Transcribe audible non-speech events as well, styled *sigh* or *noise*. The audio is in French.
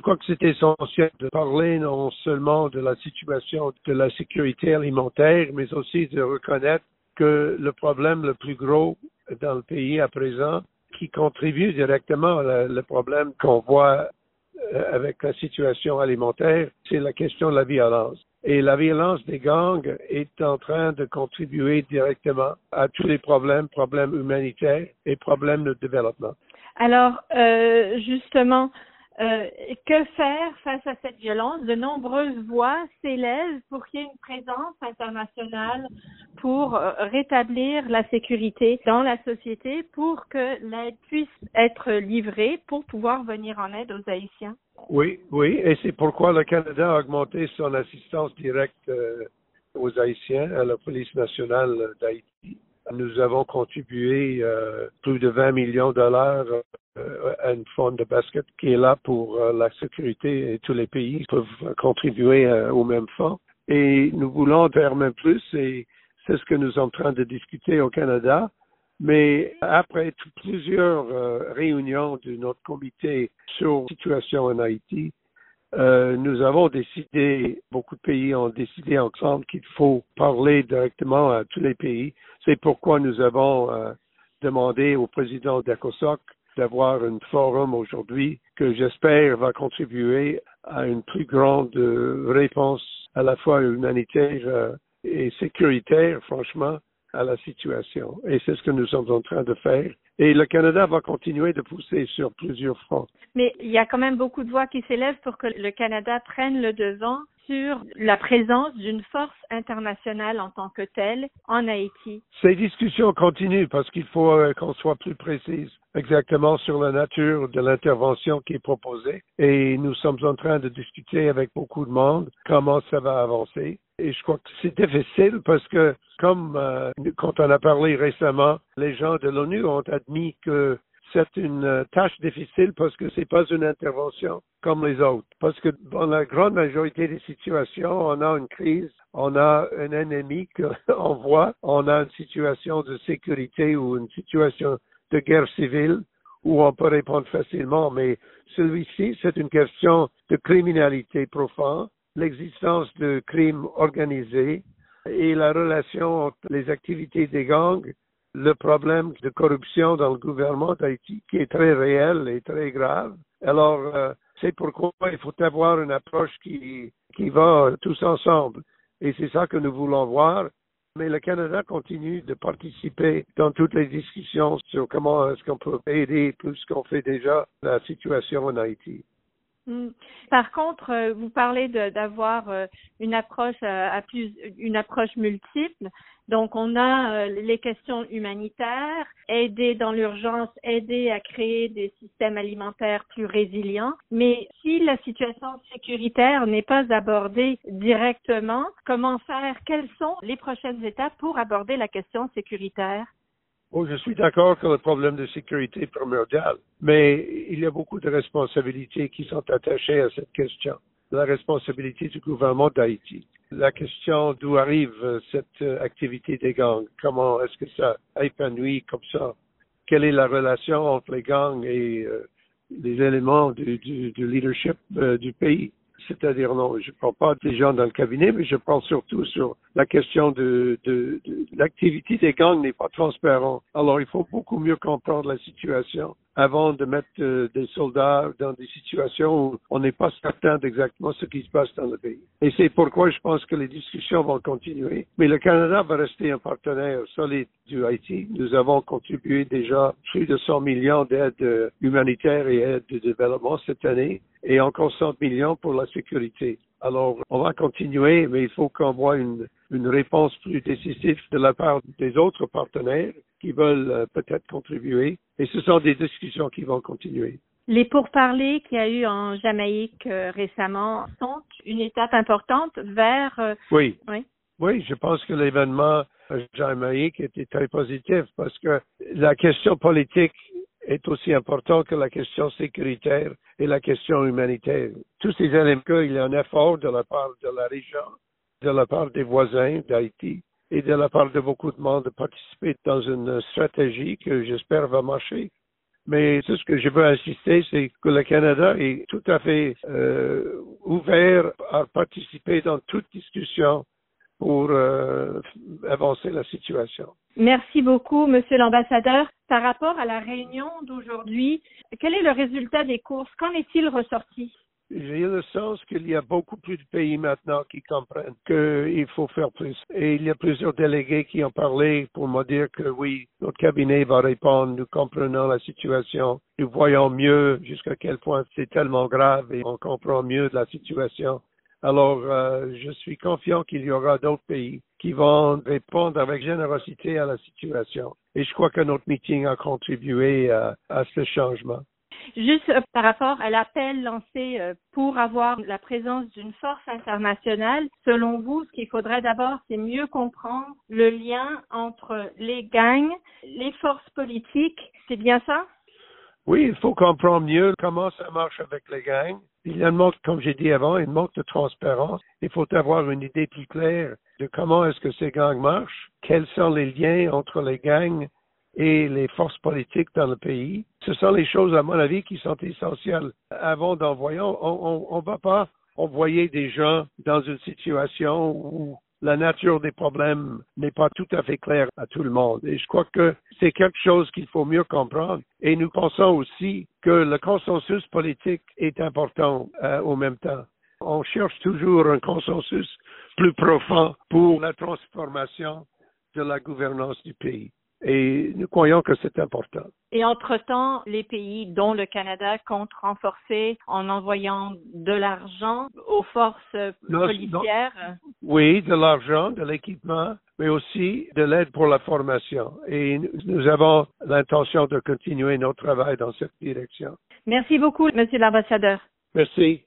je crois que c'est essentiel de parler non seulement de la situation de la sécurité alimentaire, mais aussi de reconnaître que le problème le plus gros dans le pays à présent, qui contribue directement au problème qu'on voit euh, avec la situation alimentaire, c'est la question de la violence. Et la violence des gangs est en train de contribuer directement à tous les problèmes, problèmes humanitaires et problèmes de développement. Alors, euh, justement, euh, que faire face à cette violence? De nombreuses voix s'élèvent pour qu'il y ait une présence internationale pour euh, rétablir la sécurité dans la société, pour que l'aide puisse être livrée, pour pouvoir venir en aide aux Haïtiens. Oui, oui, et c'est pourquoi le Canada a augmenté son assistance directe euh, aux Haïtiens à la police nationale d'Haïti. Nous avons contribué plus de 20 millions de dollars euh, un fonds de basket qui est là pour euh, la sécurité et tous les pays peuvent contribuer euh, au même fonds. Et nous voulons faire même plus et c'est ce que nous sommes en train de discuter au Canada. Mais après plusieurs réunions de notre comité sur la situation en Haïti, nous avons décidé, beaucoup de pays ont décidé ensemble qu'il faut parler directement à tous les pays. C'est pourquoi nous avons demandé au président d'ECOSOC d'avoir un forum aujourd'hui que j'espère va contribuer à une plus grande euh, réponse à la fois humanitaire euh, et sécuritaire, franchement, à la situation. Et c'est ce que nous sommes en train de faire. Et le Canada va continuer de pousser sur plusieurs fronts. Mais il y a quand même beaucoup de voix qui s'élèvent pour que le Canada prenne le devant sur la présence d'une force internationale en tant que telle en Haïti. Ces discussions continuent parce qu'il faut euh, qu'on soit plus précise exactement sur la nature de l'intervention qui est proposée et nous sommes en train de discuter avec beaucoup de monde comment ça va avancer. Et je crois que c'est difficile parce que, comme euh, quand on a parlé récemment, les gens de l'ONU ont admis que c'est une euh, tâche difficile parce que c'est pas une intervention comme les autres. Parce que dans la grande majorité des situations, on a une crise, on a un ennemi qu'on *laughs* voit, on a une situation de sécurité ou une situation de guerre civile où on peut répondre facilement, mais celui-ci, c'est une question de criminalité profonde, l'existence de crimes organisés et la relation entre les activités des gangs le problème de corruption dans le gouvernement d'Haïti qui est très réel et très grave. Alors, euh, c'est pourquoi il faut avoir une approche qui, qui va tous ensemble. Et c'est ça que nous voulons voir. Mais le Canada continue de participer dans toutes les discussions sur comment est-ce qu'on peut aider plus qu'on fait déjà la situation en Haïti. Hmm. Par contre, euh, vous parlez d'avoir euh, une approche à plus, une approche multiple. Donc, on a euh, les questions humanitaires, aider dans l'urgence, aider à créer des systèmes alimentaires plus résilients. Mais si la situation sécuritaire n'est pas abordée directement, comment faire? Quelles sont les prochaines étapes pour aborder la question sécuritaire? Oh, je suis d'accord que le problème de sécurité est primordial, mais il y a beaucoup de responsabilités qui sont attachées à cette question. La responsabilité du gouvernement d'Haïti, la question d'où arrive euh, cette euh, activité des gangs, comment est-ce que ça épanouit comme ça, quelle est la relation entre les gangs et euh, les éléments du, du, leadership du pays? C'est-à-dire, non, je ne prends pas des gens dans le cabinet, mais je parle surtout sur la question de, de, de l'activité des gangs n'est pas transparente. Alors, il faut beaucoup mieux comprendre la situation avant de mettre euh, des soldats dans des situations où on n'est pas certain d'exactement ce qui se passe dans le pays. Et c'est pourquoi je pense que les discussions vont continuer. Mais le Canada va rester un partenaire solide du Haïti. Nous avons contribué déjà plus de 100 millions d'aides euh, humanitaires et aides de développement cette année et encore 100 millions pour la sécurité. Alors, on va continuer, mais il faut qu'on voit une, une réponse plus décisive de la part des autres partenaires qui veulent euh, peut-être contribuer. Et ce sont des discussions qui vont continuer. Les pourparlers qu'il y a eu en Jamaïque euh, récemment sont une étape importante vers. Euh, oui. oui. Oui, je pense que l'événement Jamaïque était très positif parce que la question politique est aussi importante que la question sécuritaire et la question humanitaire. Tous ces éléments, il y a un effort de la part de la région, de la part des voisins d'Haïti et de la part de beaucoup de monde de participer dans une stratégie que j'espère va marcher. Mais ce que je veux insister, c'est que le Canada est tout à fait euh, ouvert à participer dans toute discussion pour euh, avancer la situation. Merci beaucoup, Monsieur l'ambassadeur. Par rapport à la réunion d'aujourd'hui, quel est le résultat des courses? Qu'en est-il ressorti? J'ai y a beaucoup plus de pays maintenant qui comprennent qu'il faut faire plus. Et il y a plusieurs délégués qui ont parlé pour me dire que oui, notre cabinet va répondre, nous comprenons la situation, nous voyons mieux jusqu'à quel point c'est tellement grave et on comprend mieux la situation. Alors, euh, je suis confiant qu'il y aura d'autres pays qui vont répondre avec générosité à la situation. Et je crois que notre meeting a contribué à ce changement. Juste euh, par rapport à l'appel lancé euh, pour avoir la présence d'une force internationale, selon vous, ce qu'il faudrait d'abord, c'est mieux comprendre le lien entre les gangs, les forces politiques. C'est bien ça? Oui, il faut comprendre mieux comment ça marche avec les gangs. Il y a un manque, comme j'ai dit avant, une manque de transparence. Il faut avoir une idée plus claire de comment est-ce que ces gangs marchent, quels sont les liens entre les gangs et les forces politiques dans le pays. Ce sont les choses, à mon avis, qui sont essentielles. Avant d'envoyer, on ne va pas envoyer des gens dans une situation où la nature des problèmes n'est pas tout à fait claire à tout le monde. Et je crois que c'est quelque chose qu'il faut mieux comprendre. Et nous pensons aussi que le consensus politique est important euh, au même temps. On cherche toujours un consensus plus profond pour la transformation de la gouvernance du pays. Et nous croyons que c'est important. Et entre-temps, les pays, dont le Canada, comptent renforcer en envoyant de l'argent aux forces policières. oui, de l'argent, de l'équipement, mais aussi de l'aide pour la formation. Et nous avons l'intention de continuer notre travail dans cette direction. Merci beaucoup, Monsieur l'ambassadeur. Merci.